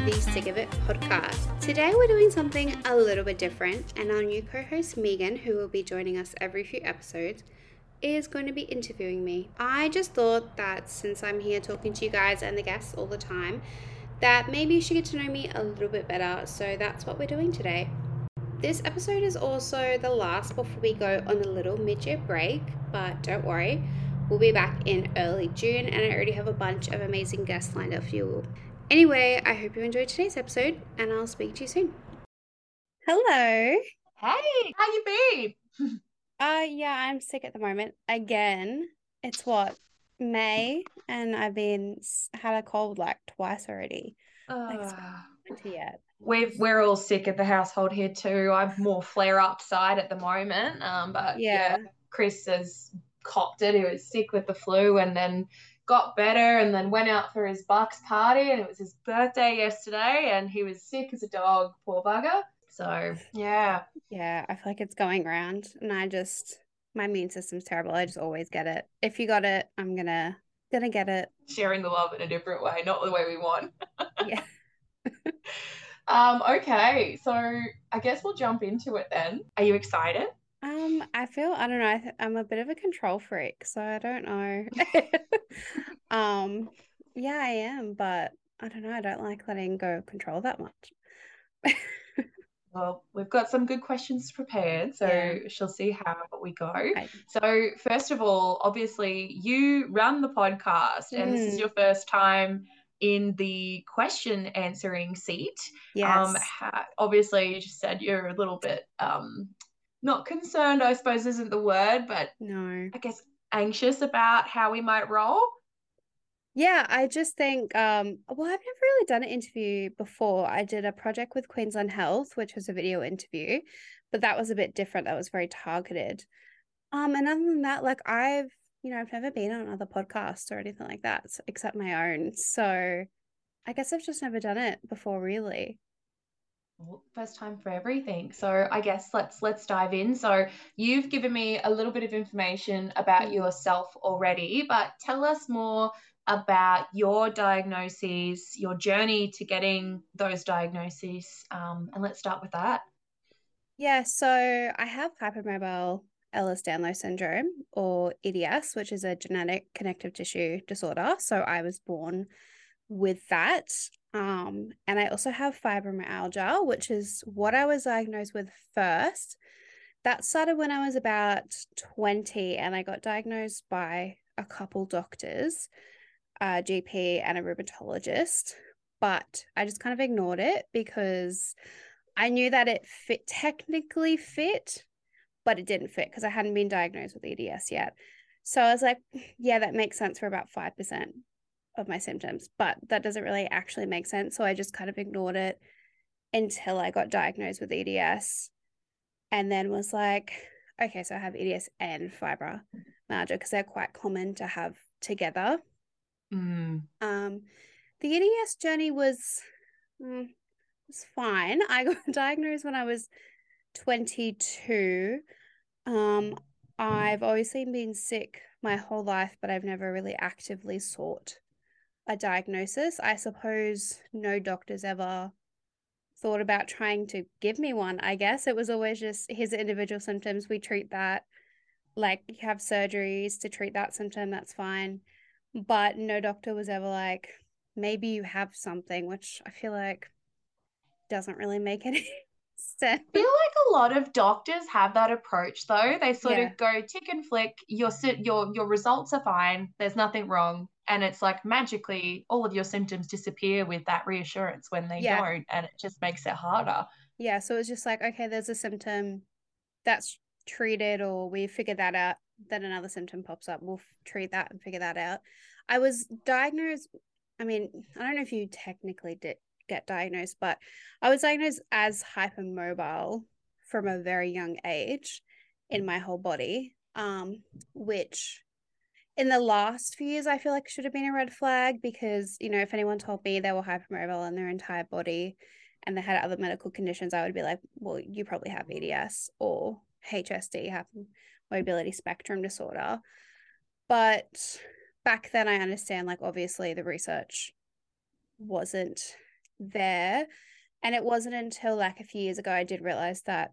the Sick of It podcast. Today we're doing something a little bit different, and our new co host Megan, who will be joining us every few episodes, is going to be interviewing me. I just thought that since I'm here talking to you guys and the guests all the time, that maybe you should get to know me a little bit better, so that's what we're doing today. This episode is also the last before we go on a little mid year break, but don't worry, we'll be back in early June, and I already have a bunch of amazing guests lined up for you. Anyway, I hope you enjoyed today's episode, and I'll speak to you soon. Hello. Hey, how you been? Uh yeah, I'm sick at the moment. Again. It's what? May and I've been had a cold like twice already. Like, Uh, winter yet. we've we're all sick at the household here too. I'm more flare up side at the moment. Um, but yeah. Yeah. Chris has copped it. He was sick with the flu and then got better and then went out for his Bucks party and it was his birthday yesterday and he was sick as a dog, poor bugger. So yeah. Yeah, I feel like it's going around and I just my immune system's terrible. I just always get it. If you got it, I'm gonna gonna get it. Sharing the love in a different way, not the way we want. Yeah. Um, okay, so I guess we'll jump into it then. Are you excited? Um, I feel I don't know. I th- I'm a bit of a control freak, so I don't know. Um, yeah, I am, but I don't know. I don't like letting go of control that much. Well, we've got some good questions prepared, so Yeah. she'll see how we go. Right. So, first of all, obviously, you run the podcast, and this is Mm. your first time in the question answering seat. Um, Yes. ha- obviously, you just said you're a little bit um, not concerned, I suppose isn't the word, but No. I guess anxious about how we might roll. Yeah, I just think um well, I've never really done an interview before. I did a project with Queensland Health, which was a video interview, but that was a bit different. That was very targeted. Um, and other than that, like I've, you know, I've never been on other podcasts or anything like that, except my own. So I guess I've just never done it before, really. Well, First time for everything. So I guess let's let's dive in. So you've given me a little bit of information about Mm. yourself already, but tell us more about your diagnoses, your journey to getting those diagnoses, um, and let's start with that. Yeah, so I have hypermobile Ehlers-Danlos syndrome or EDS, which is a genetic connective tissue disorder. So I was born with that. Um, and I also have fibromyalgia, which is what I was diagnosed with first. That started when I was about 20 and I got diagnosed by a couple doctors, a GP and a rheumatologist, but I just kind of ignored it because I knew that it fit technically fit, but it didn't fit because I hadn't been diagnosed with EDS yet. So I was like, yeah, that makes sense for about 5% of my symptoms, but that doesn't really actually make sense. So I just kind of ignored it until I got diagnosed with EDS and then was like, okay, so I have EDS and fibromyalgia because they're quite common to have together. Mm. Um, the EDS journey was mm, was fine. I got diagnosed when I was 22. Um, I've obviously been sick my whole life, but I've never really actively sought a diagnosis. I suppose no doctors ever thought about trying to give me one. I guess it was always just here's the individual symptoms, we treat that. Like you have surgeries to treat that symptom, that's fine. But no doctor was ever like, maybe you have something, which I feel like doesn't really make any sense. I feel like a lot of doctors have that approach though. They sort Yeah. of go tick and flick, your your your results are fine, there's nothing wrong, and it's like magically all of your symptoms disappear with that reassurance when they Yeah. don't, and it just makes it harder. Yeah, so it's just like, okay, there's a symptom that's treated, or we figure that out. Then another symptom pops up. We'll f- treat that and figure that out. I was diagnosed. I mean, I don't know if you technically did get diagnosed, but I was diagnosed as hypermobile from a very young age in my whole body, um, which in the last few years I feel like should have been a red flag because, you know, if anyone told me they were hypermobile in their entire body and they had other medical conditions, I would be like, well, you probably have EDS or HSD, mobility spectrum disorder. But back then, I understand, like, obviously, the research wasn't there. And it wasn't until like a few years ago I did realize that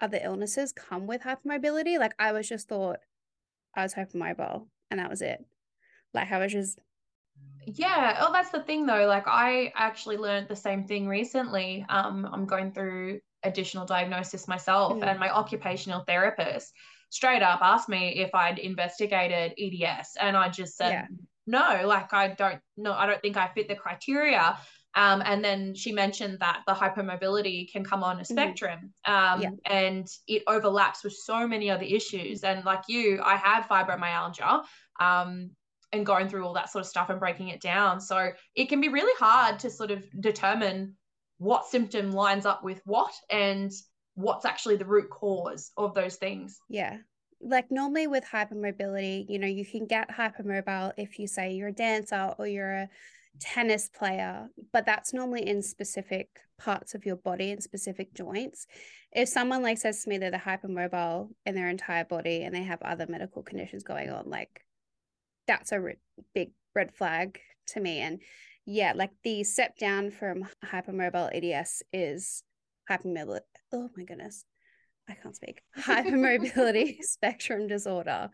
other illnesses come with hypermobility. Like I was just thought I was hypermobile and that was it. Like I was just yeah oh that's the thing though like i actually learned the same thing recently um i'm going through additional diagnosis myself mm. and my occupational therapist straight up asked me if i'd investigated eds and i just said yeah. no like i don't know. i don't think i fit the criteria um, and then she mentioned that the hypermobility can come on a mm-hmm. spectrum um, yeah. and it overlaps with so many other issues and like you i have fibromyalgia um, and going through all that sort of stuff and breaking it down. So it can be really hard to sort of determine what symptom lines up with what and what's actually the root cause of those things. Yeah. Like normally with hypermobility, you know, you can get hypermobile if you say you're a dancer or you're a tennis player, but that's normally in specific parts of your body and specific joints. If someone like says to me that they're hypermobile in their entire body and they have other medical conditions going on, like that's a re- big red flag to me. And yeah, like the step down from hypermobile EDS is hypermobility. Oh my goodness, I can't speak. Hypermobility spectrum disorder,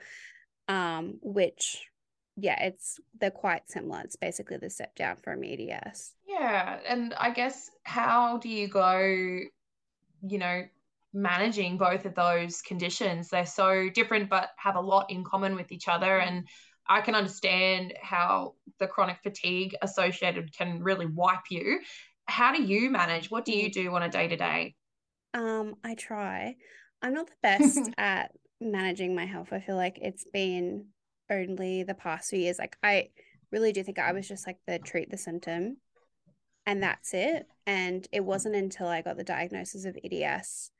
um, which yeah, it's they're quite similar. It's basically the step down from EDS. Yeah, and I guess how do you go, you know, managing both of those conditions? They're so different, but have a lot in common with each other, and I can understand how the chronic fatigue associated can really wipe you. How do you manage? What do you mm. do on a day to day? Um, I try. I'm not the best at managing my health. I feel like it's been only the past few years. Like I really do think I was just like the treat the symptom and that's it. And it wasn't until I got the diagnosis of EDS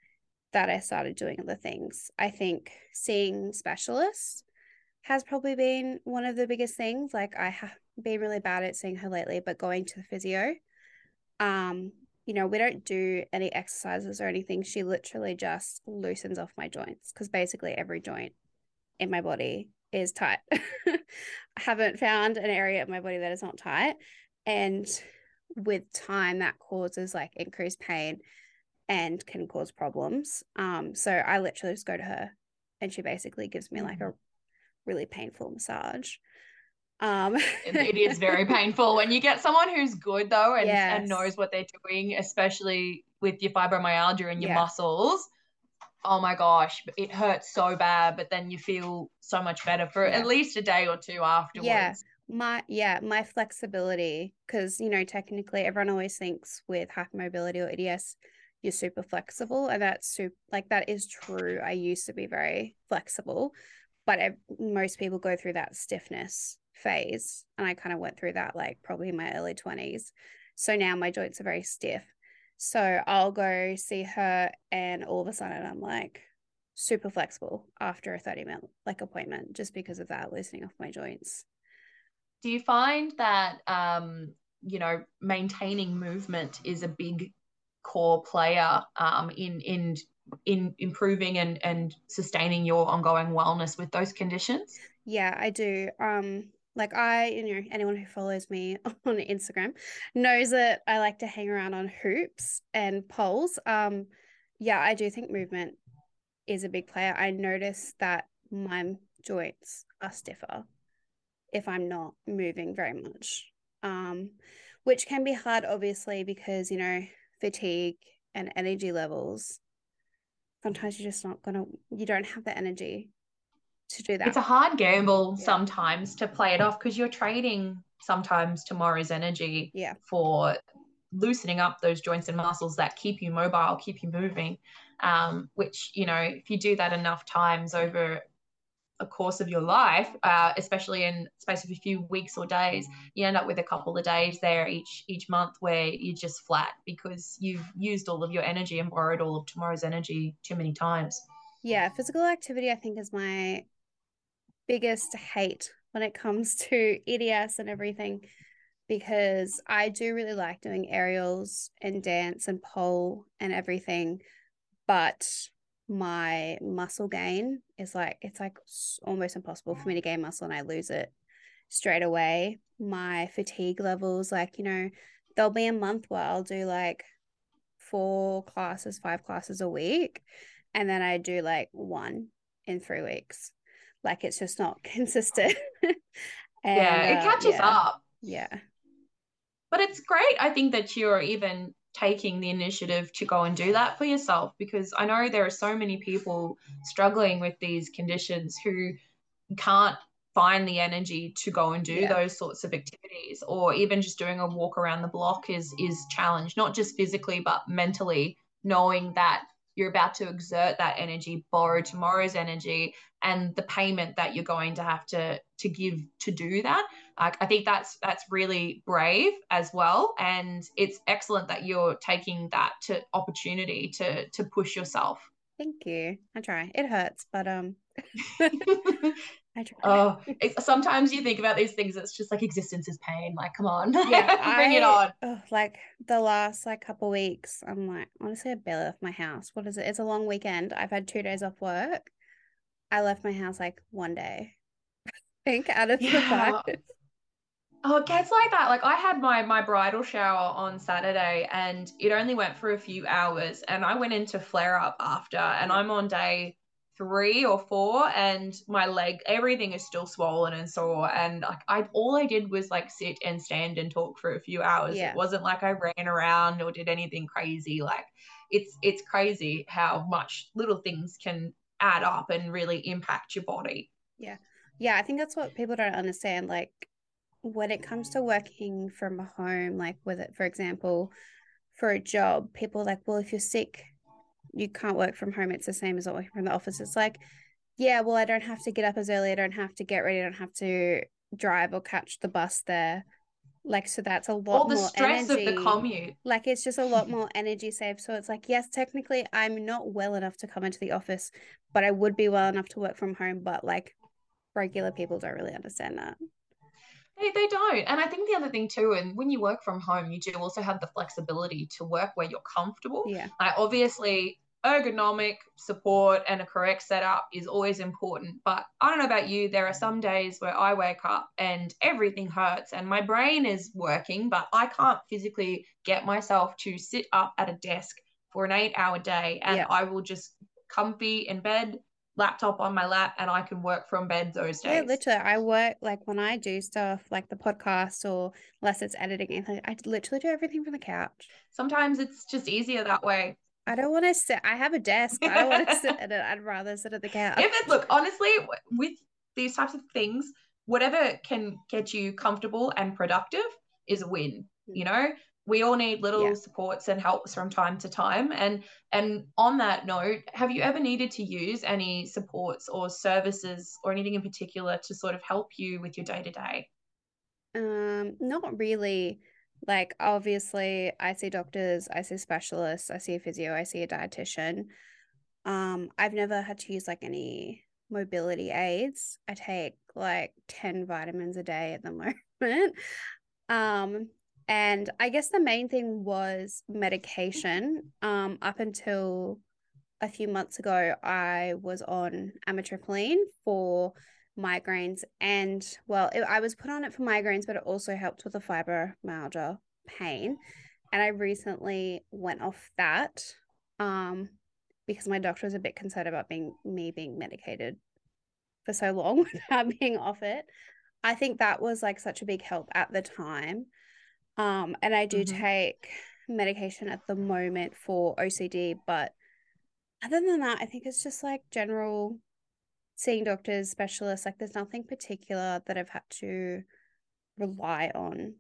that I started doing other things. I think seeing specialists has probably been one of the biggest things. Like I have been really bad at seeing her lately, but going to the physio, um, you know, we don't do any exercises or anything. She literally just loosens off my joints because basically every joint in my body is tight. I haven't found an area of my body that is not tight. And with time, that causes like increased pain and can cause problems. Um, so I literally just go to her and she basically gives me like a mm really painful massage. Um, it is very painful when you get someone who's good though and, yes. and knows what they're doing, especially with your fibromyalgia and your yeah. muscles. Oh my gosh, it hurts so bad, but then you feel so much better for yeah. at least a day or two afterwards. Yeah. My yeah, my flexibility, because you know, technically everyone always thinks with hypermobility or EDS, you're super flexible, and that's super like that is true. I used to be very flexible, but most people go through that stiffness phase and i kind of went through that like probably in my early 20s so now my joints are very stiff so i'll go see her and all of a sudden i'm like super flexible after a 30 minute like appointment just because of that loosening off my joints. Do you find that um you know maintaining movement is a big core player um in in in improving and and sustaining your ongoing wellness with those conditions? Yeah i do. Um like i you know anyone who follows me on instagram knows that i like to hang around on hoops and poles. Um yeah i do think movement is a big player. I notice that my joints are stiffer if i'm not moving very much um which can be hard obviously because you know fatigue and energy levels sometimes you're just not gonna you don't have the energy to do that it's a hard gamble yeah. sometimes to play it off because you're trading sometimes tomorrow's energy yeah. for loosening up those joints and muscles that keep you mobile keep you moving um, which you know if you do that enough times over a course of your life, uh, especially in space of a few weeks or days, you end up with a couple of days there each each month where you're just flat because you've used all of your energy and borrowed all of tomorrow's energy too many times. Yeah, physical activity I think is my biggest hate when it comes to EDS and everything because I do really like doing aerials and dance and pole and everything, but my muscle gain is like it's like almost impossible for me to gain muscle and I lose it straight away. My fatigue levels, like you know, there'll be a month where I'll do like four classes, five classes a week, and then I do like one in three weeks. Like it's just not consistent. and, yeah, it uh, catches yeah, up. Yeah. But it's great, I think, that you're even taking the initiative to go and do that for yourself because I know there are so many people struggling with these conditions who can't find the energy to go and do Yeah. those sorts of activities or even just doing a walk around the block is is challenged not just physically but mentally knowing that you're about to exert that energy borrow tomorrow's energy and the payment that you're going to have to to give to do that like i think that's that's really brave as well and it's excellent that you're taking that to opportunity to to push yourself Thank you. I try. It hurts, but um I try. oh it's, sometimes you think about these things it's just like existence is pain like come on yeah, bring it on ugh, like the last like couple weeks, I'm like honestly I barely left my house. What is it? It's a long weekend. I've had two days off work. I left my house like one day. I think out of the Yeah. five. Oh, it gets like that. Like I had my my bridal shower on Saturday and it only went for a few hours and I went into flare up after and I'm on day 3 or 4 and my leg everything is still swollen and sore and like I all I did was like sit and stand and talk for a few hours. Yeah. It wasn't like I ran around or did anything crazy like it's it's crazy how much little things can add up and really impact your body. Yeah, yeah I think that's what people don't understand. Like when it comes to working from home, like with it, for example, for a job, people are like, well, if you're sick, you can't work from home. It's the same as working from the office. It's like, yeah, well, I don't have to get up as early. I don't have to get ready. I don't have to drive or catch the bus there. Like, so that's a lot All the more stress energy. of the commute. Like it's just a lot more energy saved. So it's like, yes, technically I'm not well enough to come into the office, but I would be well enough to work from home. But like regular people don't really understand that. They, they don't. And I think the other thing too, and when you work from home, you do also have the flexibility to work where you're comfortable. Yeah. Like obviously ergonomic support and a correct setup is always important. But I don't know about you, there are some days where I wake up and everything hurts and my brain is working, but I can't physically get myself to sit up at a desk for an eight hour day. And Yeah. I will just comfy in bed, laptop on my lap, and I can work from bed those days. Yeah, literally. I work like when I do stuff like the podcast or unless it's editing, anything, I literally do everything from the couch. Sometimes it's just easier that way. I don't want to sit. I have a desk. I don't want to sit at it. I'd rather sit at the couch. if it look honestly with these types of things whatever can get you comfortable and productive is a win you know we all need little Yeah. supports and helps from time to time and and on that note have you ever needed to use any supports or services or anything in particular to sort of help you with your day to day Um, not really. Like obviously I see doctors, I see specialists, I see a physio, I see a dietitian. Um, I've never had to use like any mobility aids. I take like 10 vitamins a day at the moment. Um, and I guess the main thing was medication. Um, up until a few months ago, I was on amitriptyline for migraines and well it, i was put on it for migraines but it also helped with the fibromyalgia pain and i recently went off that um because my doctor was a bit concerned about being me being medicated for so long without being off it i think that was like such a big help at the time um and i do Mhm. take medication at the moment for ocd but other than that i think it's just like general seeing doctors, specialists, like there's nothing particular that I've had to rely on.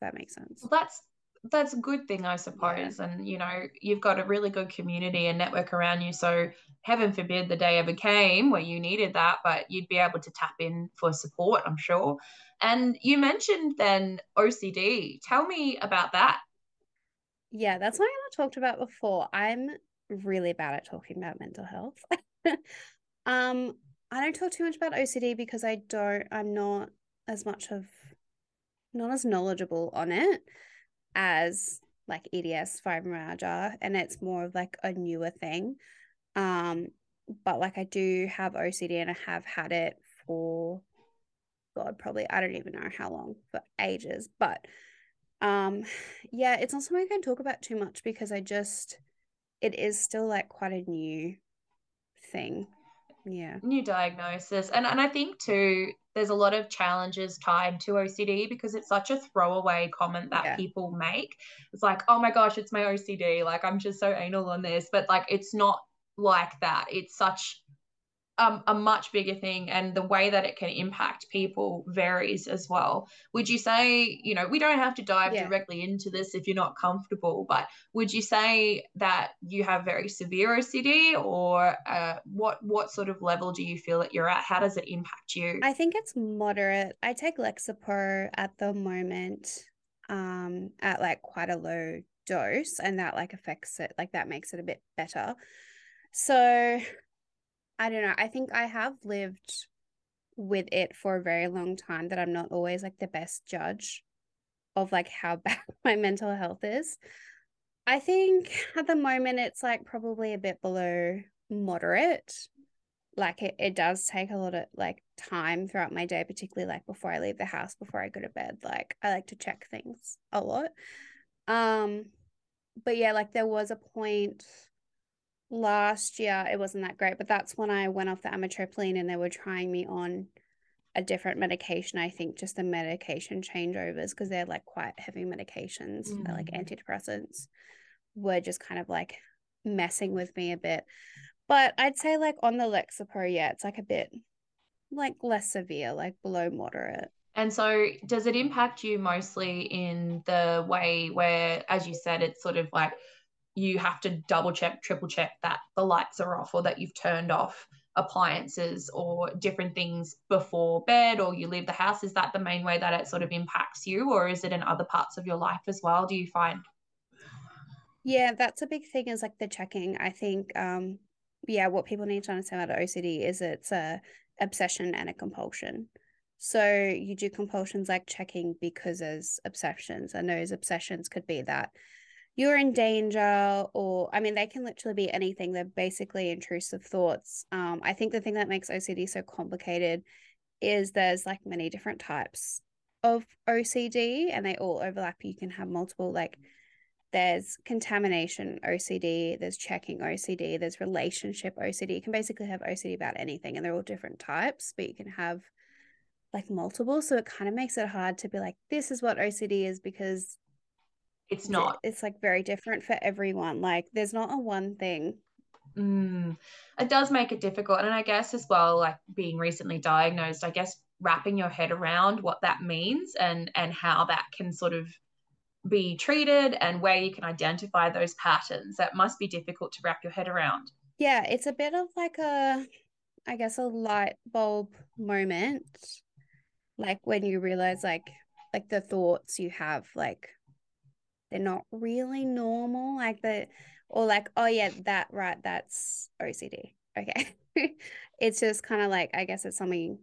That makes sense. well that's that's a good thing i suppose and you know you've got a really good community and network around you so heaven forbid the day ever came where you needed that but you'd be able to tap in for support i'm sure and you mentioned then ocd tell me about that Yeah, that's something I talked about before. I'm really bad at talking about mental health. um, I don't talk too much about OCD because I don't, I'm not as much of, not as knowledgeable on it as like EDS, fibromyalgia, and it's more of like a newer thing. Um, but like I do have OCD and I have had it for God, probably I don't even know how long, for ages. But Um, yeah, it's not something I can talk about too much because I just it is still like quite a new thing. Yeah. New diagnosis. And and I think too there's a lot of challenges tied to OCD because it's such a throwaway comment that Yeah. people make. It's like, oh my gosh, it's my OCD. Like, I'm just so anal on this. But like, it's not like that. It's such um, a much bigger thing, and the way that it can impact people varies as well. Would you say, you know, we don't have to dive Yeah. directly into this if you're not comfortable, but would you say that you have very severe OCD, or uh, what what sort of level do you feel that you're at? How does it impact you? I think it's moderate. I take Lexapro at the moment um at like quite a low dose and that like affects it like that makes it a bit better. So I don't know. I think I have lived with it for a very long time that I'm not always like the best judge of like how bad my mental health is. I think at the moment it's like probably a bit below moderate. Like it, it does take a lot of like time throughout my day, particularly like before I leave the house, before I go to bed. Like I like to check things a lot. Um, but yeah, like there was a point last year, it wasn't that great, but that's when I went off the amitriptyline and they were trying me on a different medication. I think just the medication changeovers because they're like quite heavy medications, they're like Mm. antidepressants, were just kind of like messing with me a bit. But I'd say like on the Lexapro, yeah, it's like a bit like less severe, like below moderate. And so, does it impact you mostly in the way where, as you said, it's sort of like you have to double check, triple check that the lights are off or that you've turned off appliances or different things before bed or you leave the house? Is that the main way that it sort of impacts you, or is it in other parts of your life as well? Do you find? Yeah, that's a big thing is like the checking. I think um yeah, what people need to understand about OCD is it's a obsession and a compulsion. So you do compulsions like checking because there's obsessions, and those obsessions could be that you're in danger, or I mean, they can literally be anything. They're basically intrusive thoughts. Um, I think the thing that makes OCD so complicated is there's like many different types of OCD, and they all overlap. You can have multiple like there's contamination OCD, there's checking OCD, there's relationship OCD. You can basically have OCD about anything, and they're all different types, but you can have like multiple. So it kind of makes it hard to be like, this is what OCD is because It's not. it's like very different for everyone. Like there's not a one thing. Mm, it does make it difficult. And I guess as well, like being recently diagnosed, I guess wrapping your head around what that means and and how that can sort of be treated and where you can identify those patterns. That must be difficult to wrap your head around. Yeah, it's a bit of like a, I guess, a light bulb moment. Like when you realize like like the thoughts you have, like they're not really normal. Like the or like, oh yeah, that right, that's OCD. Okay. It's just kind of like I guess it's something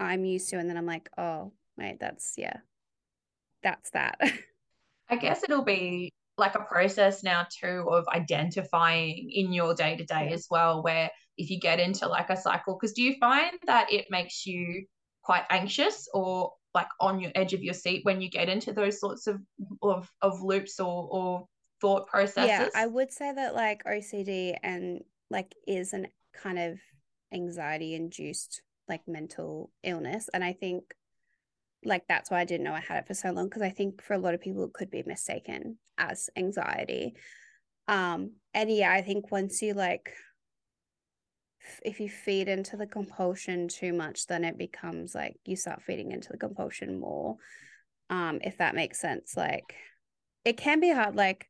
I'm used to, and then I'm like, oh wait, that's yeah, that's that. I guess it'll be like a process now too of identifying in your day to day as well, where if you get into like a cycle, because do you find that it makes you quite anxious or like on your edge of your seat when you get into those sorts of of, of loops or, or thought processes? Yeah, I would say that like OCD and like is an kind of anxiety induced like mental illness. And I think like that's why I didn't know I had it for so long because I think for a lot of people it could be mistaken as anxiety. Um and yeah, I think once you like if you feed into the compulsion too much, then it becomes like you start feeding into the compulsion more. Um, if that makes sense. Like it can be hard, like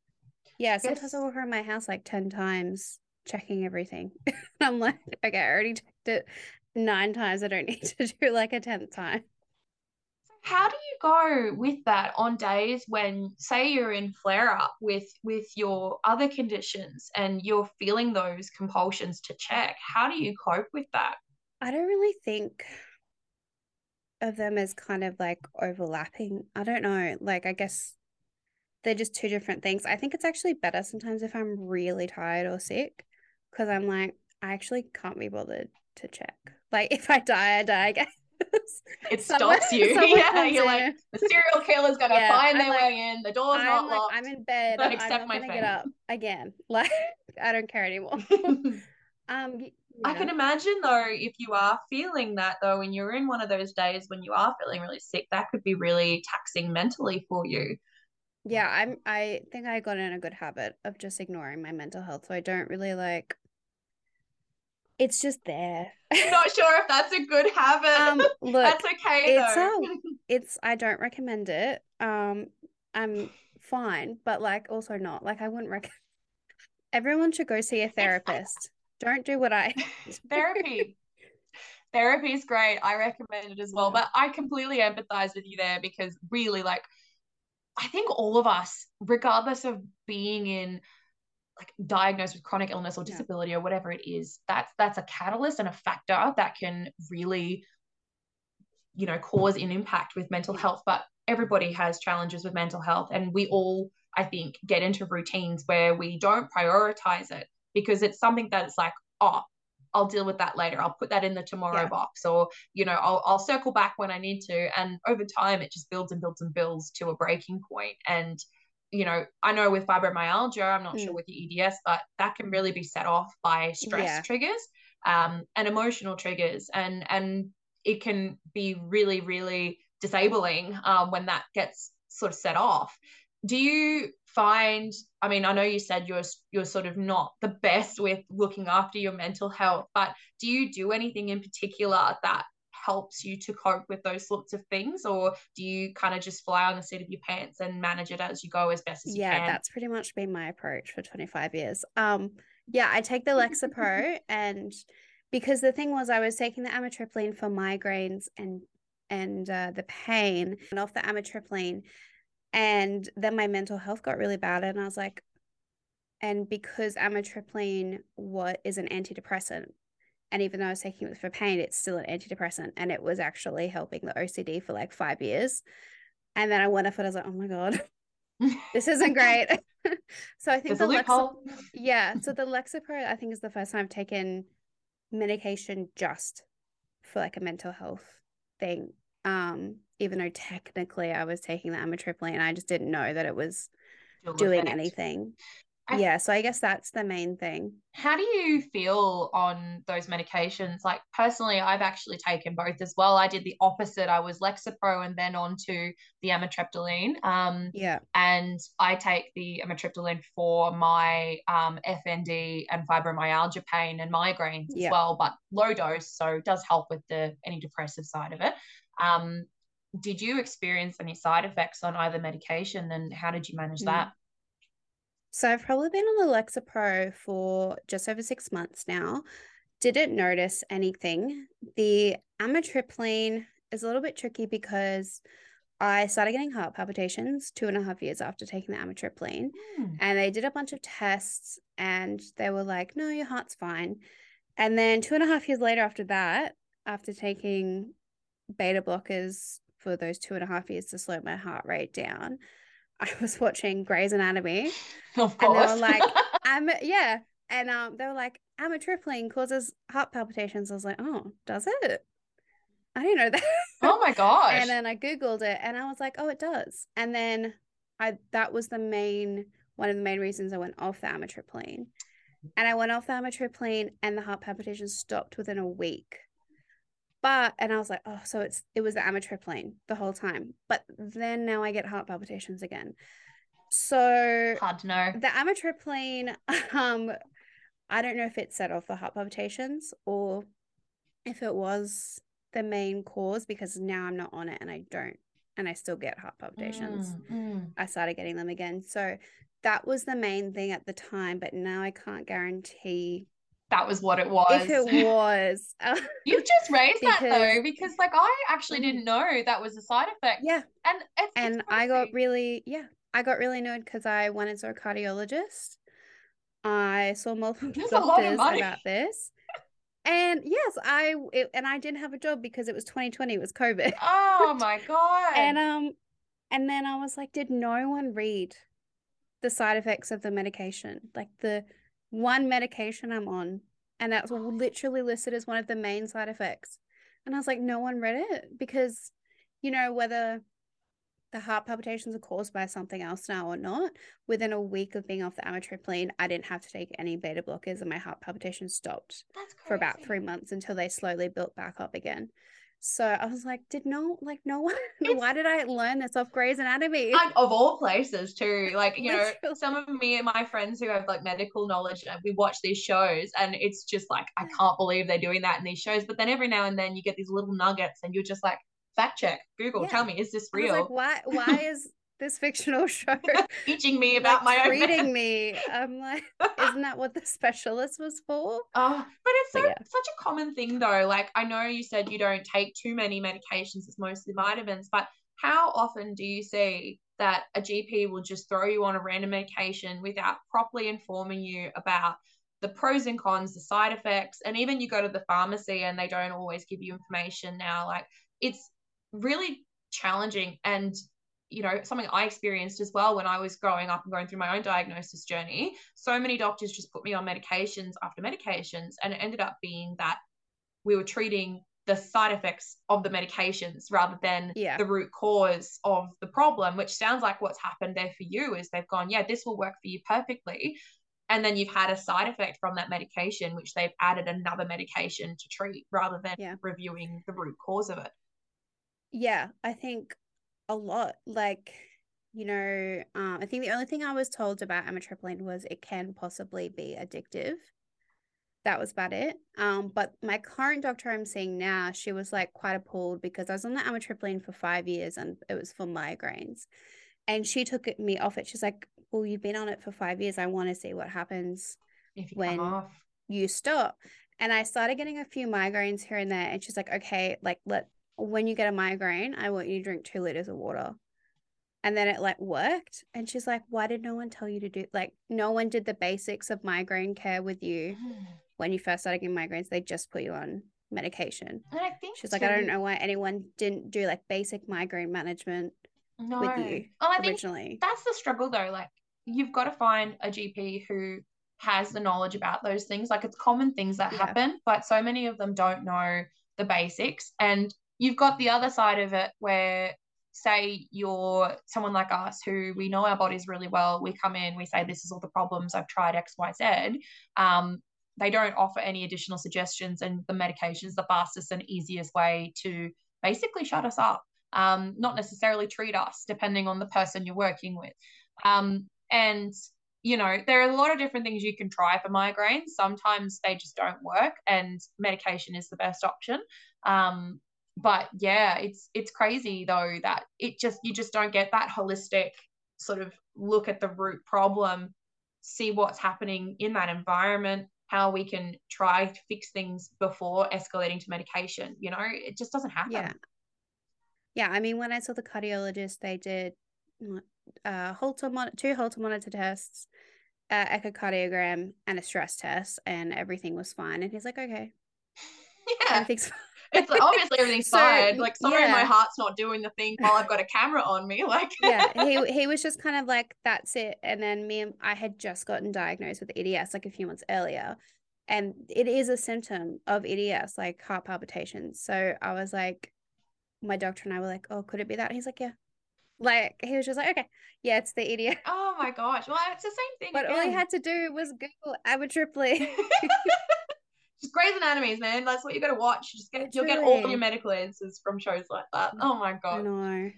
yeah, sometimes Yes. I walk around my house like 10 times checking everything. I'm like, okay, I already checked it nine times. I don't need to do like a 10th time. How do you go with that on days when, say, you're in flare up with with your other conditions and you're feeling those compulsions to check? How do you cope with that? I don't really think of them as kind of like overlapping. I don't know. Like, I guess they're just two different things. I think it's actually better sometimes if I'm really tired or sick because I'm like, I actually can't be bothered to check. Like, if I die, I die, I guess. it Someone- stops you. someone yeah, you're in like the serial killer's gonna Yeah, find their like- way in. The door's I'm not like, locked. I'm in bed. Don't I'm not my gonna fate. get up again. Like I don't care anymore. um, I can imagine though, if you are feeling that though, when you're in one of those days when you are feeling really sick, that could be really taxing mentally for you. Yeah, I'm I think I got in a good habit of just ignoring my mental health. So I don't really like it's just there. I'm Not sure if that's a good habit. um look, that's okay it's, though. um, it's I don't recommend it. Um I'm fine, but like also not. Like I wouldn't recommend everyone should go see a therapist. Don't do what I Therapy. Therapy is great. I recommend it as well. But I completely empathize with you there because really, like, I think all of us, regardless of being in like diagnosed with chronic illness or Yeah. disability or whatever it is, that's that's a catalyst and a factor that can really, you know, cause an impact with mental health. But everybody has challenges with mental health, and we all, I think, get into routines where we don't prioritize it because it's something that's like, oh, I'll deal with that later. I'll put that in the tomorrow Yeah. box, or you know, I'll I'll circle back when I need to. And over time, it just builds and builds and builds to a breaking point. And you know, I know with fibromyalgia, I'm not sure Mm. with the EDS, but that can really be set off by stress Yeah. triggers, um, and emotional triggers, and and it can be really really disabling um, when that gets sort of set off. Do you find? I mean, I know you said you're you're sort of not the best with looking after your mental health, but do you do anything in particular that helps you to cope with those sorts of things, or do you kind of just fly on the seat of your pants and manage it as you go as best as you can? yeah, that's pretty much been my approach for 25 years. Um, yeah, I take the Lexapro and because the thing was I was taking the amitriptyline for migraines and and uh, the pain and off the amitriptyline and then my mental health got really bad and I was like and because amitriptyline what is an antidepressant and even though I was taking it for pain it's still an antidepressant and it was actually helping the OCD for like 5 years and then I went off it I was like oh my god this isn't great. so I think There's the Lexa- loophole. yeah, so the Lexapro I think is the first time I've taken medication just for like a mental health thing. Um, even though technically I was taking the amitriptyline, I just didn't know that it was doing anything. I- yeah, so I guess that's the main thing. How do you feel on those medications? Like personally, I've actually taken both as well. I did the opposite. I was Lexapro and then on to the amitriptyline. Um, Yeah, and I take the amitriptyline for my um, FND and fibromyalgia pain and migraines Yeah. as well, but low dose, so it does help with the any depressive side of it. Um, did you experience any side effects on either medication, and how did you manage Mm. that? So I've probably been on the Lexapro for just over six months now. Didn't notice anything. The amitriptyline is a little bit tricky because I started getting heart palpitations two and a half years after taking the amitriptyline. Hmm. And they did a bunch of tests and they were like, no, your heart's fine. And then two and a half years later after that, after taking beta blockers for those two and a half years to slow my heart rate down, I was watching Grey's Anatomy. Of And they were like, I'm yeah. And um they were like, amitriptyline causes heart palpitations. I was like, oh, does it? I didn't know that. oh my gosh. And then I Googled it and I was like, oh, it does. And then I that was the main one of the main reasons I went off the amitriptyline. And I went off the amitriptyline and the heart palpitations stopped within a week. But and I was like, oh, so it's it was the amitriptyline the whole time. But then now I get heart palpitations again. So Hard to know. the amitriptyline, um, I don't know if it set off the heart palpitations or if it was the main cause because now I'm not on it and I don't, and I still get heart palpitations. Mm, mm. I started getting them again. So that was the main thing at the time, but now I can't guarantee That was what it was. if it was. You've just raised that though, Because- because like I actually Mm. didn't know that was a side effect. yeah. And it's, And I got really, yeah, I got really annoyed because I went and saw a cardiologist. I saw multiple That's a lot of doctors about this. And yes, I it, and I didn't have a job because it was 2020, it was COVID. Oh my god. And um and then I was like, did no one read the side effects of the medication? Like the one medication I'm on, and that's literally listed as one of the main side effects. And I was like, no one read it because, you know, whether the heart palpitations are caused by something else now or not, within a week of being off the amitriptyline, I didn't have to take any beta blockers and my heart palpitations stopped for about three months until they slowly built back up again. So I was like, did no, like, no one, why did I learn this off Grey's Anatomy? And of all places, too. Like, you know, some of me and my friends who have like medical knowledge, uh, we watch these shows and it's just like, I can't believe they're doing that in these shows. But then every now and then you get these little nuggets and you're just like, fact check, Google, yeah. tell me, is this real? like, why, why is this fictional show teaching me about like, my reading me. I'm like isn't that what the specialist was for? Oh but it's so, yeah. such a common thing though. Like i know you said you don't take too many medications it's mostly vitamins but how often do you see that a gp will just throw you on a random medication without properly informing you about the pros and cons the side effects? And even you go to the pharmacy and they don't always give you information now. Like it's really challenging and you know, something I experienced as well when I was growing up and going through my own diagnosis journey. So many doctors just put me on medications after medications, and it ended up being that we were treating the side effects of the medications rather than yeah. the root cause of the problem, which sounds like what's happened there for you is they've gone, yeah, this will work for you perfectly. And then you've had a side effect from that medication, which they've added another medication to treat rather than yeah. reviewing the root cause of it. Yeah, I think a lot. Like, you know, um, I think the only thing I was told about amitriptyline was it can possibly be addictive. That was about it. Um, but my current doctor I'm seeing now, she was like quite appalled because I was on the amitriptyline for five years and it was for migraines. And she took me off it. She's like, Well, you've been on it for five years. I want to see what happens when you stop. And I started getting a few migraines here and there. And she's like, Okay, like let when you get a migraine, I want you to drink two liters of water. And then it like worked. And she's like, why did no one tell you to do like no one did the basics of migraine care with you when you first started getting migraines? They just put you on medication. And I think she's too, like, I don't know why anyone didn't do like basic migraine management no. with you well, I originally. that's the struggle though. Like you've got to find a GP who has the knowledge about those things. Like it's common things that yeah. happen, but so many of them don't know the basics. And you've got the other side of it where say you're someone like us who we know our bodies really well. We come in we say this is all the problems. I've tried xyz um, they don't offer any additional suggestions and the medication is the fastest and easiest way to basically shut us up. Um, not necessarily treat us depending on the person you're working with. Um, and you know there are a lot of different things you can try for migraines. Sometimes they just don't work and medication is the best option. Um, but yeah it's it's crazy though that it just you just don't get that holistic sort of look at the root problem see what's happening in that environment how we can try to fix things before escalating to medication you know? It just doesn't happen. Yeah. Yeah i mean when i saw the cardiologist they did uh holter mon- two holter monitor tests uh, echocardiogram and a stress test and everything was fine and he's like okay. Yeah. Everything's fine it's like obviously everything's so, fine. Like sorry, yeah. my heart's not doing the thing while I've got a camera on me. Like yeah, he he was just kind of like that's it. And then me and I had just gotten diagnosed with EDS like a few months earlier, and it is a symptom of EDS, like heart palpitations. So I was like, my doctor and I were like, oh, could it be that? he's like, yeah. Like he was just like, okay, yeah, it's the EDS. Oh my gosh, well, it's the same thing. But again. all he had to do was Google amitriptyline. just Grey's Anatomy, man. That's what you got to watch. Just get, you'll get all your medical answers from shows like that. Oh my god. I.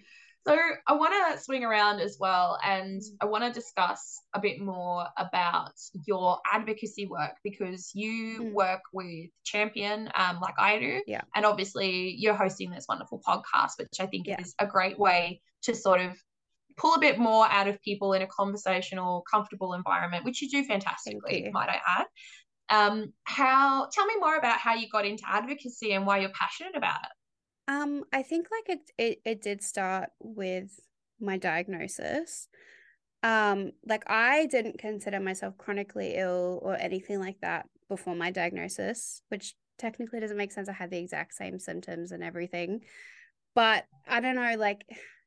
So I want to swing around as well, and I want to discuss a bit more about your advocacy work because you mm. work with Champion, um, like I do, yeah. And obviously, you're hosting this wonderful podcast, which I think yeah. is a great way to sort of pull a bit more out of people in a conversational, comfortable environment, which you do fantastically, you. might I add. Um, how tell me more about how you got into advocacy and why you're passionate about it. Um, I think like it it, it did start with my diagnosis. Um, like I didn't consider myself chronically ill or anything like that before my diagnosis, which technically doesn't make sense. I had the exact same symptoms and everything. But I don't know, like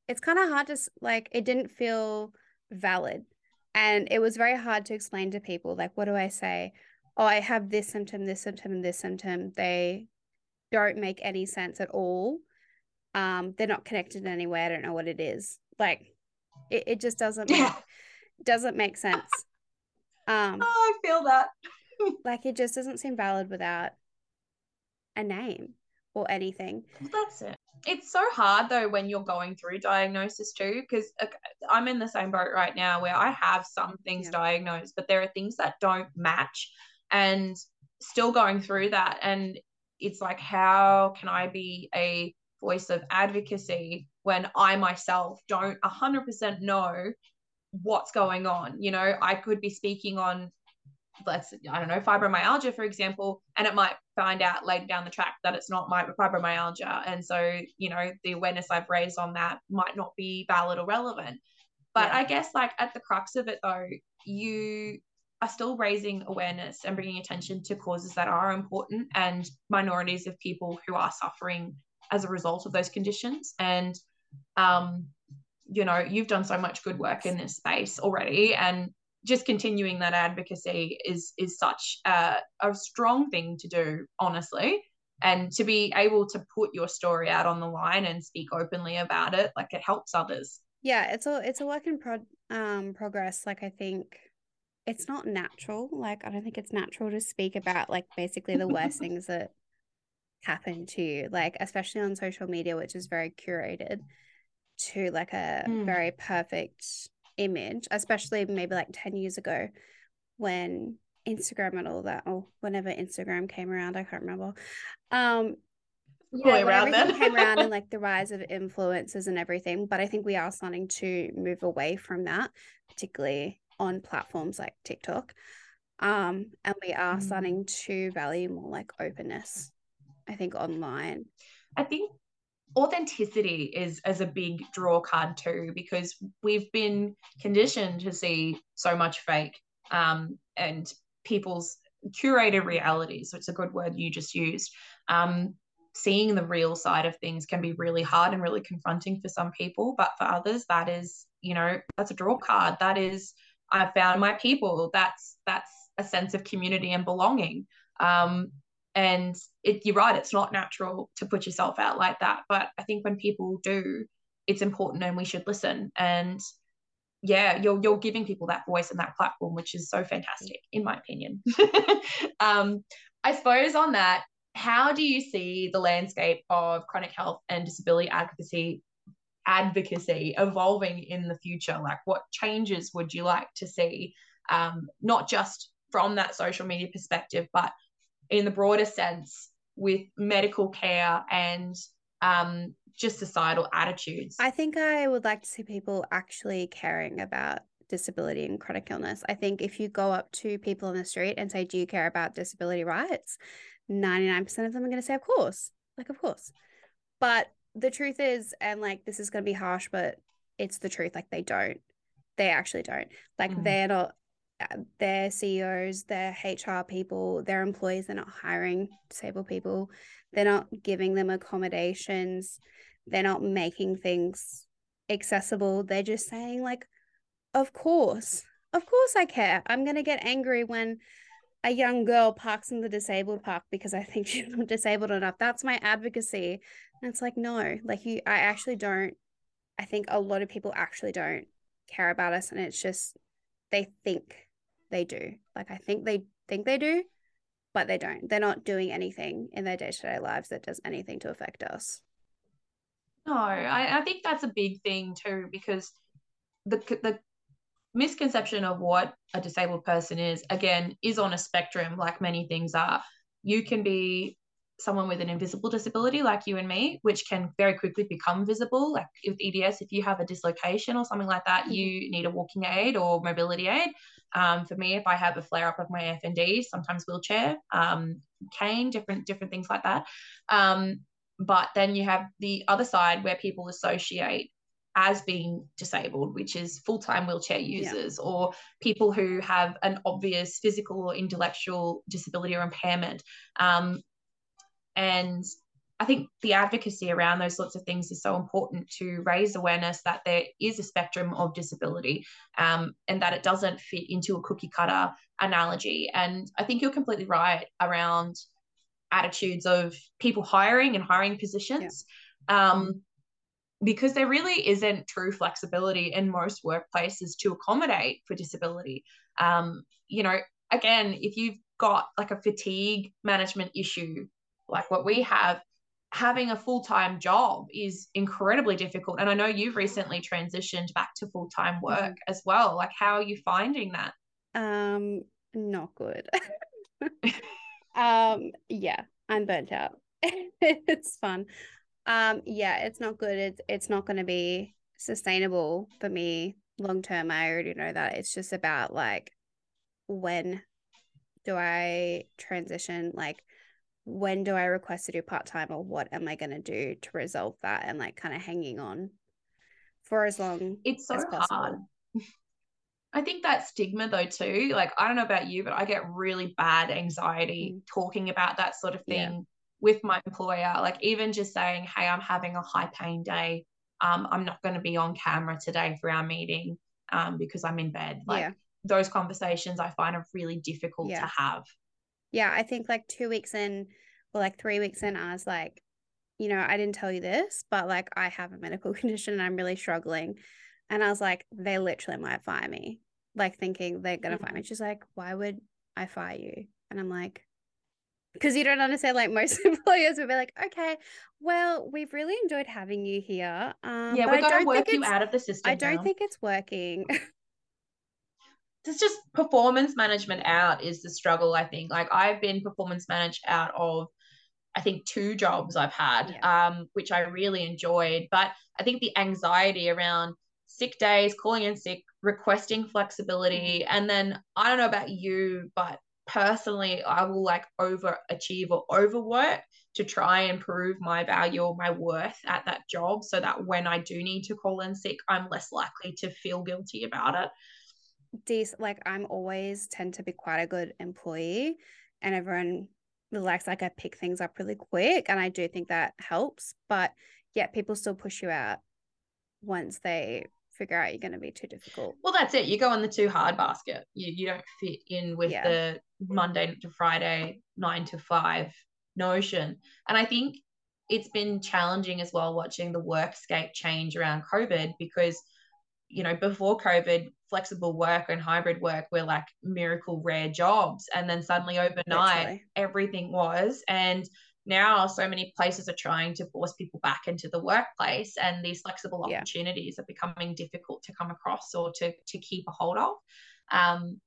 it's kind of hard to like it didn't feel valid. And it was very hard to explain to people like what do I say? Oh, I have this symptom, this symptom, and this symptom, they don't make any sense at all. Um, they're not connected in any way. I don't know what it is. Like it, it just doesn't make, doesn't make sense. Um oh, I feel that. like it just doesn't seem valid without a name or anything. Well, that's it. It's so hard though when you're going through diagnosis too, because I'm in the same boat right now where I have some things yeah. diagnosed, but there are things that don't match and still going through that. And it's like, how can I be a voice of advocacy when I myself don't 100% know what's going on? You know, I could be speaking on let's I don't know fibromyalgia for example and it might find out later down the track that it's not my fibromyalgia and so you know the awareness I've raised on that might not be valid or relevant but yeah. I guess like at the crux of it though you are still raising awareness and bringing attention to causes that are important and minorities of people who are suffering as a result of those conditions. And um you know you've done so much good work in this space already and just continuing that advocacy is is such a, a strong thing to do honestly. And to be able to put your story out on the line and speak openly about it like it helps others. Yeah it's a it's a work in pro- um progress like i think it's not natural like i don't think it's natural to speak about like basically the worst things that happen to you like especially on social media which is very curated to like a mm. very perfect image, especially maybe like 10 years ago when Instagram and all that, or whenever Instagram came around, I can't remember. Um, yeah, around then. came around and like the rise of influencers and everything. But I think we are starting to move away from that, particularly on platforms like TikTok. Um, and we are mm. starting to value more like openness, I think, online. I think authenticity is as a big draw card too because we've been conditioned to see so much fake um, and people's curated realities which is a good word you just used um, seeing the real side of things can be really hard and really confronting for some people but for others that is you know that's a draw card that is i found my people. That's that's a sense of community and belonging. Um, and it, you're right it's not natural to put yourself out like that. But i think when people do it's important and we should listen. And yeah you're you're giving people that voice and that platform which is so fantastic in my opinion. Um i suppose on that how do you see the landscape of chronic health and disability advocacy advocacy evolving in the future like what changes would you like to see um, not just from that social media perspective but in the broader sense with medical care and um, just societal attitudes. I think I would like to see people actually caring about disability and chronic illness. I think if you go up to people on the street and say, Do you care about disability rights? 99% of them are going to say, Of course. Like, of course. But the truth is, and like this is going to be harsh, but it's the truth. Like, they don't. They actually don't. Like, mm. they're not uh, their CEOs, their HR people, their employees, they're not hiring disabled people. They're not giving them accommodations. They're not making things accessible. They're just saying, like, of course, of course I care. I'm going to get angry when a young girl parks in the disabled park because I think she's not disabled enough. That's my advocacy. And it's like, no, like you, I actually don't. I think a lot of people actually don't care about us. And it's just, they think they do. Like I think they think they do, but they don't. They're not doing anything in their day to day lives that does anything to affect us. No, I, I think that's a big thing too, because the the misconception of what a disabled person is again is on a spectrum, like many things are. You can be someone with an invisible disability like you and me, which can very quickly become visible. Like with EDS, if you have a dislocation or something like that, mm-hmm. you need a walking aid or mobility aid. Um, for me, if I have a flare up of my FND, sometimes wheelchair, um, cane, different different things like that. Um, but then you have the other side where people associate as being disabled, which is full time wheelchair users yeah. or people who have an obvious physical or intellectual disability or impairment. Um, and I think the advocacy around those sorts of things is so important to raise awareness that there is a spectrum of disability um, and that it doesn't fit into a cookie cutter analogy. And I think you're completely right around attitudes of people hiring and hiring positions. Yeah. Um, because there really isn't true flexibility in most workplaces to accommodate for disability. Um, you know, again, if you've got like a fatigue management issue, like what we have, having a full time job is incredibly difficult. And I know you've recently transitioned back to full time work mm-hmm. as well. Like, how are you finding that? Um, not good. um, yeah, I'm burnt out. it's fun. Um, yeah, it's not good. It's it's not going to be sustainable for me long term. I already know that. It's just about like when do I transition? Like when do I request to do part time or what am I going to do to resolve that and like kind of hanging on for as long it's so as possible. hard. I think that stigma though too, like I don't know about you, but I get really bad anxiety mm. talking about that sort of thing yeah. With my employer. Like even just saying, "Hey, I'm having a high pain day. Um, I'm not going to be on camera today for our meeting um, because I'm in bed." Like yeah. those conversations, I find are really difficult yeah. to have. Yeah, I think like two weeks in, or like three weeks in, I was like, you know, I didn't tell you this, but like I have a medical condition and I'm really struggling. And I was like, they literally might fire me like thinking they're gonna mm-hmm. fire me. She's like, why would I fire you? And I'm like, because you don't understand. Like most employers would be like, okay, well, we've really enjoyed having you here. Um, yeah, we're gonna work you out of the system. I don't now. think it's working. it's just performance management out is the struggle. I think. Like I've been performance managed out of. I think two jobs I've had, yeah. um, which I really enjoyed. But I think the anxiety around sick days, calling in sick, requesting flexibility. Mm-hmm. And then I don't know about you, but personally, I will like overachieve or overwork to try and prove my value or my worth at that job so that when I do need to call in sick, I'm less likely to feel guilty about it. Decent, like I'm always tend to be quite a good employee and everyone likes like I pick things up really quick and I do think that helps. But yet people still push you out once they figure out you're going to be too difficult. Well, that's it. You go in the too hard basket. You you don't fit in with yeah. the Monday to Friday nine to five notion. And I think it's been challenging as well watching the workscape change around COVID because you know before COVID, flexible work and hybrid work were like miracle rare jobs, and then suddenly overnight Literally. everything was and now so many places are trying to force people back into the workplace and these flexible opportunities yeah. are becoming difficult to come across or to, to keep a hold of um,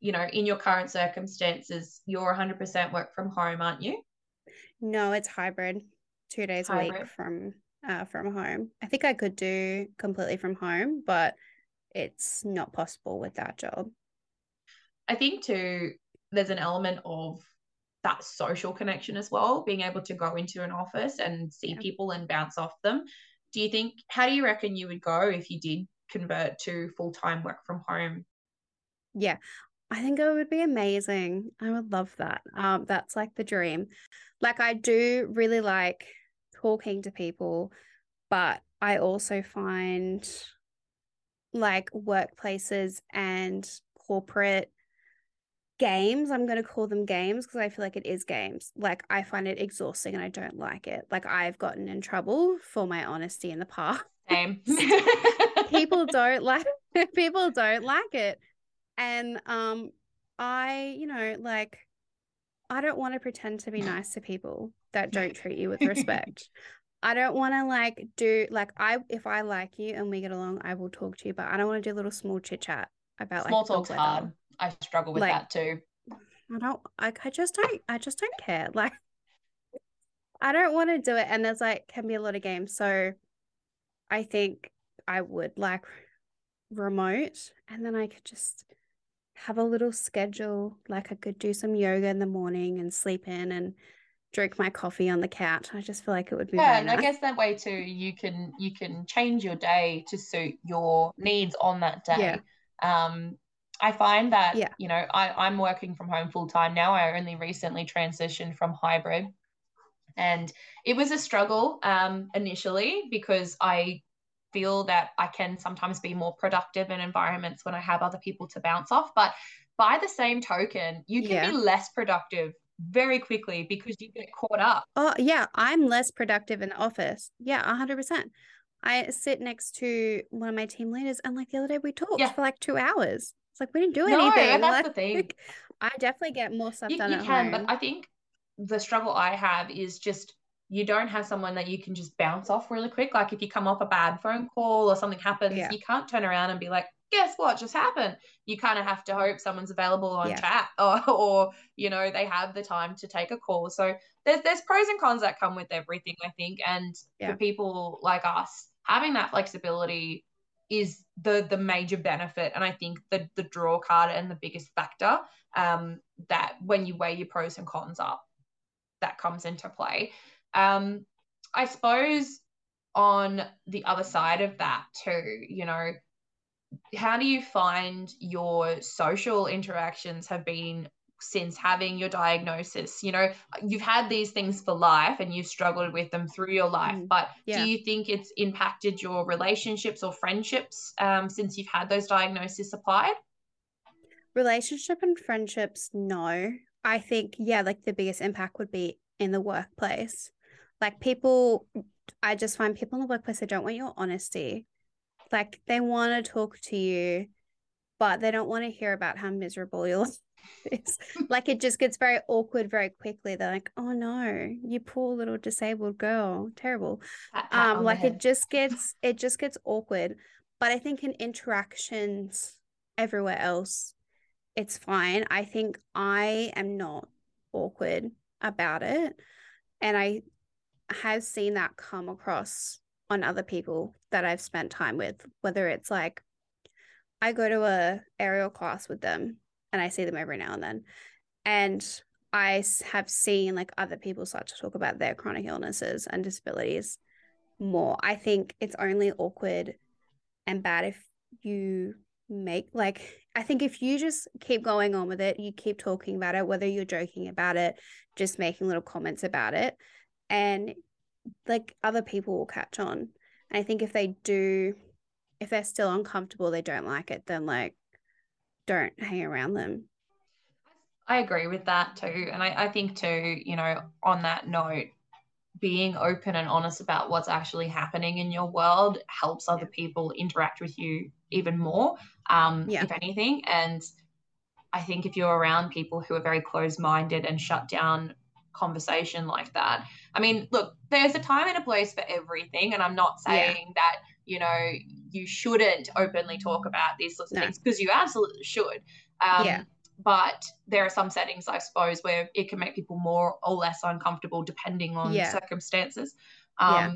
you know in your current circumstances you're 100% work from home aren't you no it's hybrid two days hybrid. a week from uh, from home i think i could do completely from home but it's not possible with that job i think too there's an element of that social connection as well, being able to go into an office and see yeah. people and bounce off them. Do you think, how do you reckon you would go if you did convert to full time work from home? Yeah, I think it would be amazing. I would love that. Um, that's like the dream. Like, I do really like talking to people, but I also find like workplaces and corporate games i'm going to call them games because i feel like it is games like i find it exhausting and i don't like it like i've gotten in trouble for my honesty in the past same people don't like people don't like it and um i you know like i don't want to pretend to be nice to people that don't treat you with respect I don't want to like do like I if I like you and we get along, I will talk to you, but I don't want to do a little small chit chat about like small like talk's hard. I struggle with like, that too. I don't like I just don't I just don't care. Like I don't want to do it. And there's like can be a lot of games. So I think I would like remote and then I could just have a little schedule. Like I could do some yoga in the morning and sleep in and drink my coffee on the couch. I just feel like it would be yeah, and nice. I guess that way too you can you can change your day to suit your needs on that day. Yeah. Um I find that, yeah. you know, I, I'm working from home full time now. I only recently transitioned from hybrid. And it was a struggle um, initially because I feel that I can sometimes be more productive in environments when I have other people to bounce off. But by the same token, you can yeah. be less productive very quickly because you get caught up. Oh, yeah. I'm less productive in the office. Yeah, 100%. I sit next to one of my team leaders, and like the other day, we talked yeah. for like two hours. It's like we didn't do no, anything. And that's like, the thing. I definitely get more stuff you, done. You at can, home. but I think the struggle I have is just you don't have someone that you can just bounce off really quick. Like if you come off a bad phone call or something happens, yeah. you can't turn around and be like, guess what just happened? You kind of have to hope someone's available on yeah. chat or, or, you know, they have the time to take a call. So there's, there's pros and cons that come with everything, I think. And yeah. for people like us, having that flexibility is the the major benefit and i think the the draw card and the biggest factor um that when you weigh your pros and cons up that comes into play um i suppose on the other side of that too you know how do you find your social interactions have been since having your diagnosis? You know you've had these things for life and you've struggled with them through your life mm, but yeah. do you think it's impacted your relationships or friendships um, since you've had those diagnoses applied? Relationship and friendships no. I think yeah like the biggest impact would be in the workplace like people i just find people in the workplace they don't want your honesty like they want to talk to you but they don't want to hear about how miserable your life is. like it just gets very awkward very quickly. They're like, oh no, you poor little disabled girl. Terrible. Um, like it just gets it just gets awkward. But I think in interactions everywhere else, it's fine. I think I am not awkward about it. And I have seen that come across on other people that I've spent time with, whether it's like I go to a aerial class with them and I see them every now and then. And I have seen like other people start to talk about their chronic illnesses and disabilities more. I think it's only awkward and bad if you make like I think if you just keep going on with it, you keep talking about it, whether you're joking about it, just making little comments about it, and like other people will catch on. And I think if they do, if they're still uncomfortable, they don't like it, then like don't hang around them. I agree with that too. And I, I think too, you know, on that note, being open and honest about what's actually happening in your world helps other people interact with you even more, um, yeah. if anything. And I think if you're around people who are very close minded and shut down conversation like that. I mean, look, there's a time and a place for everything. And I'm not saying yeah. that, you know, you shouldn't openly talk about these sorts of no. things because you absolutely should. Um, yeah. But there are some settings, I suppose, where it can make people more or less uncomfortable depending on yeah. circumstances. Um, yeah.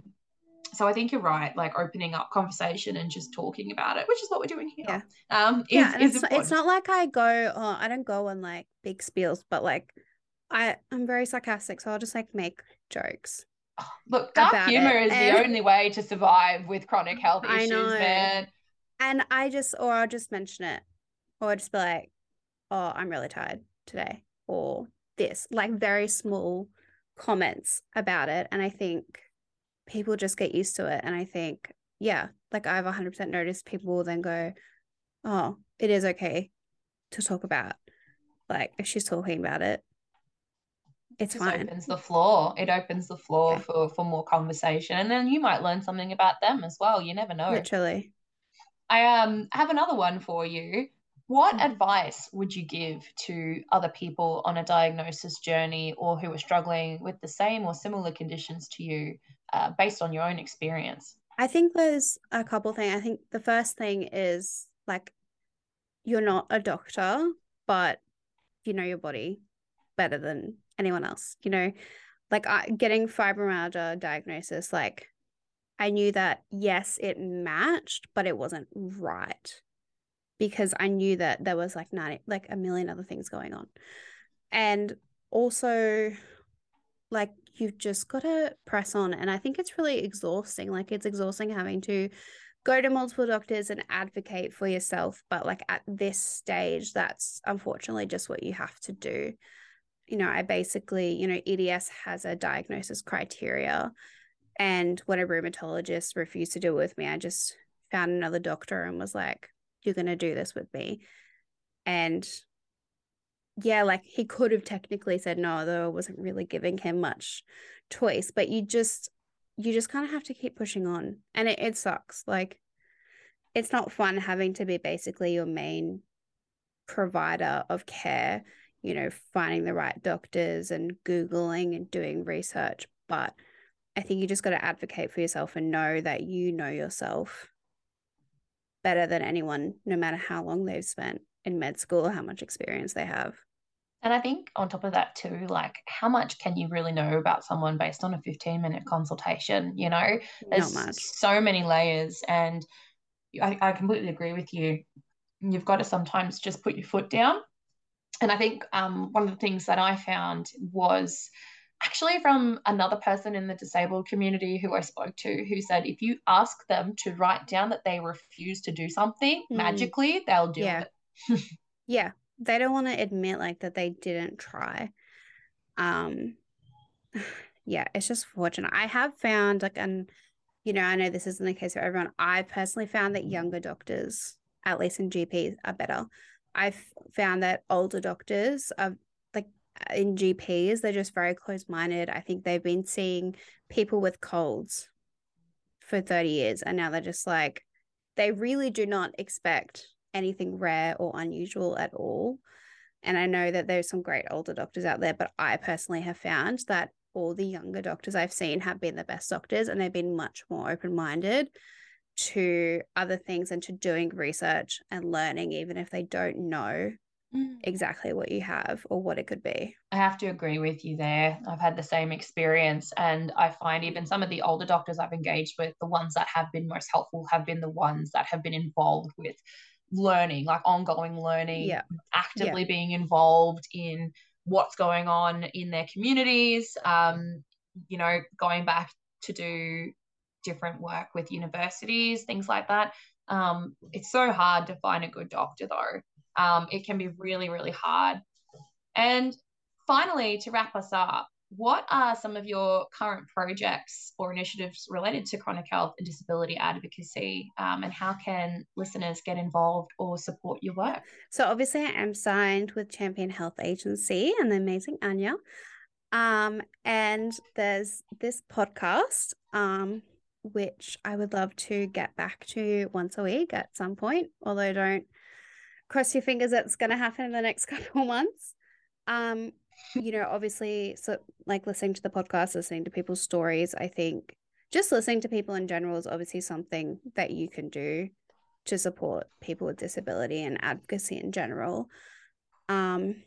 So I think you're right, like opening up conversation and just talking about it, which is what we're doing here. Yeah. Um, is, yeah, it's, it's not like I go, oh, I don't go on like big spiels, but like I I'm very sarcastic, so I'll just like make jokes. Oh, look, dark humor it. is and the only way to survive with chronic health issues, man. And I just, or I'll just mention it, or I'll just be like, "Oh, I'm really tired today," or this, like very small comments about it, and I think people just get used to it. And I think, yeah, like I've 100% noticed people will then go, "Oh, it is okay to talk about." Like if she's talking about it, it's just fine. opens the floor. It opens the floor okay. for for more conversation, and then you might learn something about them as well. You never know. Literally. I um have another one for you. What mm. advice would you give to other people on a diagnosis journey or who are struggling with the same or similar conditions to you, uh, based on your own experience? I think there's a couple things. I think the first thing is like you're not a doctor, but you know your body better than anyone else you know? Like I, getting fibromyalgia diagnosis like i knew that yes it matched but it wasn't right because i knew that there was like 90 like a million other things going on. And also like you've just got to press on and i think it's really exhausting like it's exhausting having to go to multiple doctors and advocate for yourself but like at this stage that's unfortunately just what you have to do you know, I basically, you know, EDS has a diagnosis criteria. And when a rheumatologist refused to do it with me, I just found another doctor and was like, you're going to do this with me. And yeah, like he could have technically said no, though I wasn't really giving him much choice. But you just you just kind of have to keep pushing on. And it, it sucks. Like it's not fun having to be basically your main provider of care, you know, finding the right doctors and Googling and doing research. But I think you just got to advocate for yourself and know that you know yourself better than anyone, no matter how long they've spent in med school or how much experience they have. And I think on top of that too, like how much can you really know about someone based on a 15 minute consultation? You know, there's so many layers and I, I completely agree with you. You've got to sometimes just put your foot down. And I think um, one of the things that I found was actually from another person in the disabled community who I spoke to who said if you ask them to write down that they refuse to do something Mm. magically, they'll do Yeah. it. Yeah. They don't want to admit like that they didn't try. Um yeah, it's just fortunate. I have found like and you know, I know this isn't the case for everyone. I personally found that younger doctors, at least in GPs, are better. I've found that older doctors are like in GPs, they're just very close minded. I think they've been seeing people with colds for 30 years and now they're just like, they really do not expect anything rare or unusual at all. And I know that there's some great older doctors out there, but I personally have found that all the younger doctors I've seen have been the best doctors and they've been much more open minded to other things and to doing research and learning, even if they don't know exactly what you have or what it could be. I have to agree with you there. I've had the same experience, and I find even some of the older doctors I've engaged with, the ones that have been most helpful have been the ones that have been involved with learning, like ongoing learning, Yeah. actively being involved in what's going on in their communities, um, you know, going back to do different work with universities, things like that. Um, it's so hard to find a good doctor, though. Um, it can be really, really hard. And finally, to wrap us up, what are some of your current projects or initiatives related to chronic health and disability advocacy? Um, and how can listeners get involved or support your work? So obviously I am signed with Champion Health Agency and the amazing Anya. Um, and there's this podcast, um, which I would love to get back to once a week at some point, although don't cross your fingers it's gonna happen in the next couple of months. Um, you know, obviously so like listening to the podcast, listening to people's stories, I think just listening to people in general is obviously something that you can do to support people with disability and advocacy in general. Um,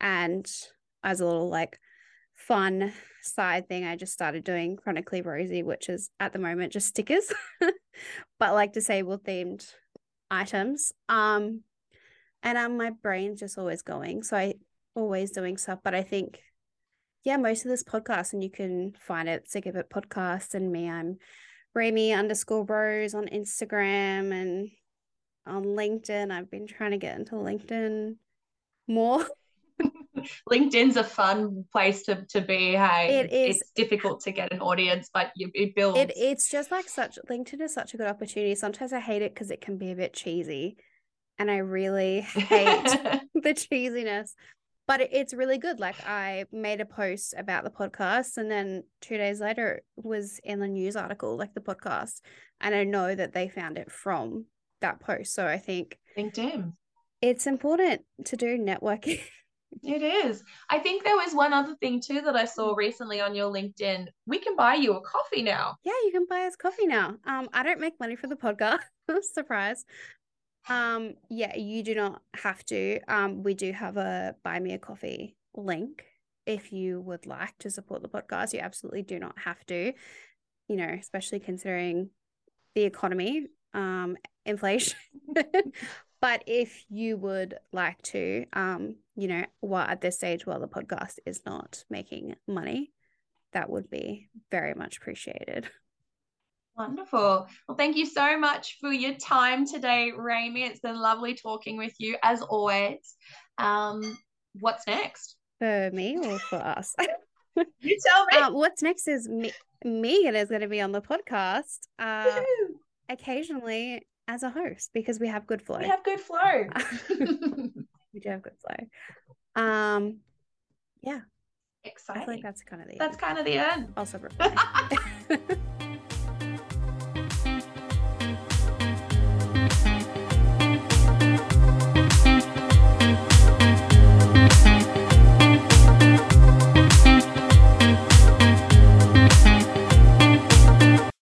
and as a little like fun side thing, I just started doing Chronically Rosie, which is at the moment just stickers, but like disabled themed items. Um, and um, my brain's just always going, so I always doing stuff. But I think, yeah, most of this podcast, and you can find it Sick of It podcast, and me, I'm Raimy underscore Rose on Instagram and on LinkedIn. I've been trying to get into LinkedIn more. LinkedIn's a fun place to, to be. Hey, It is. It's difficult to get an audience, but you, it builds. It it's just like such LinkedIn is such a good opportunity. Sometimes I hate it because it can be a bit cheesy, and I really hate the cheesiness. But it- it's really good. Like I made a post about the podcast, and then two days later it was in the news article, like the podcast, and I know that they found it from that post. So I think LinkedIn. it's important to do networking. It is. I think there was one other thing too that I saw recently on your LinkedIn. We can buy you a coffee now. yeah, you can buy us coffee now. Um, I don't make money for the podcast. Surprise. Um, yeah, you do not have to. Um, we do have a buy me a coffee link if you would like to support the podcast. You absolutely do not have to, you know, especially considering the economy, um, inflation. but if you would like to, um, you know, while at this stage while the podcast is not making money, that would be very much appreciated. Wonderful. Well, thank you so much for your time today, Raimy. It's been lovely talking with you as always. Um, what's next? For me or for us? You tell me. uh, what's next is me. Megan is going to be on the podcast uh, occasionally as a host because we have good flow. we have good flow. we do have good flow. Um, yeah, I Exciting. feel like that's kind of the That's end. kind of the end. Also.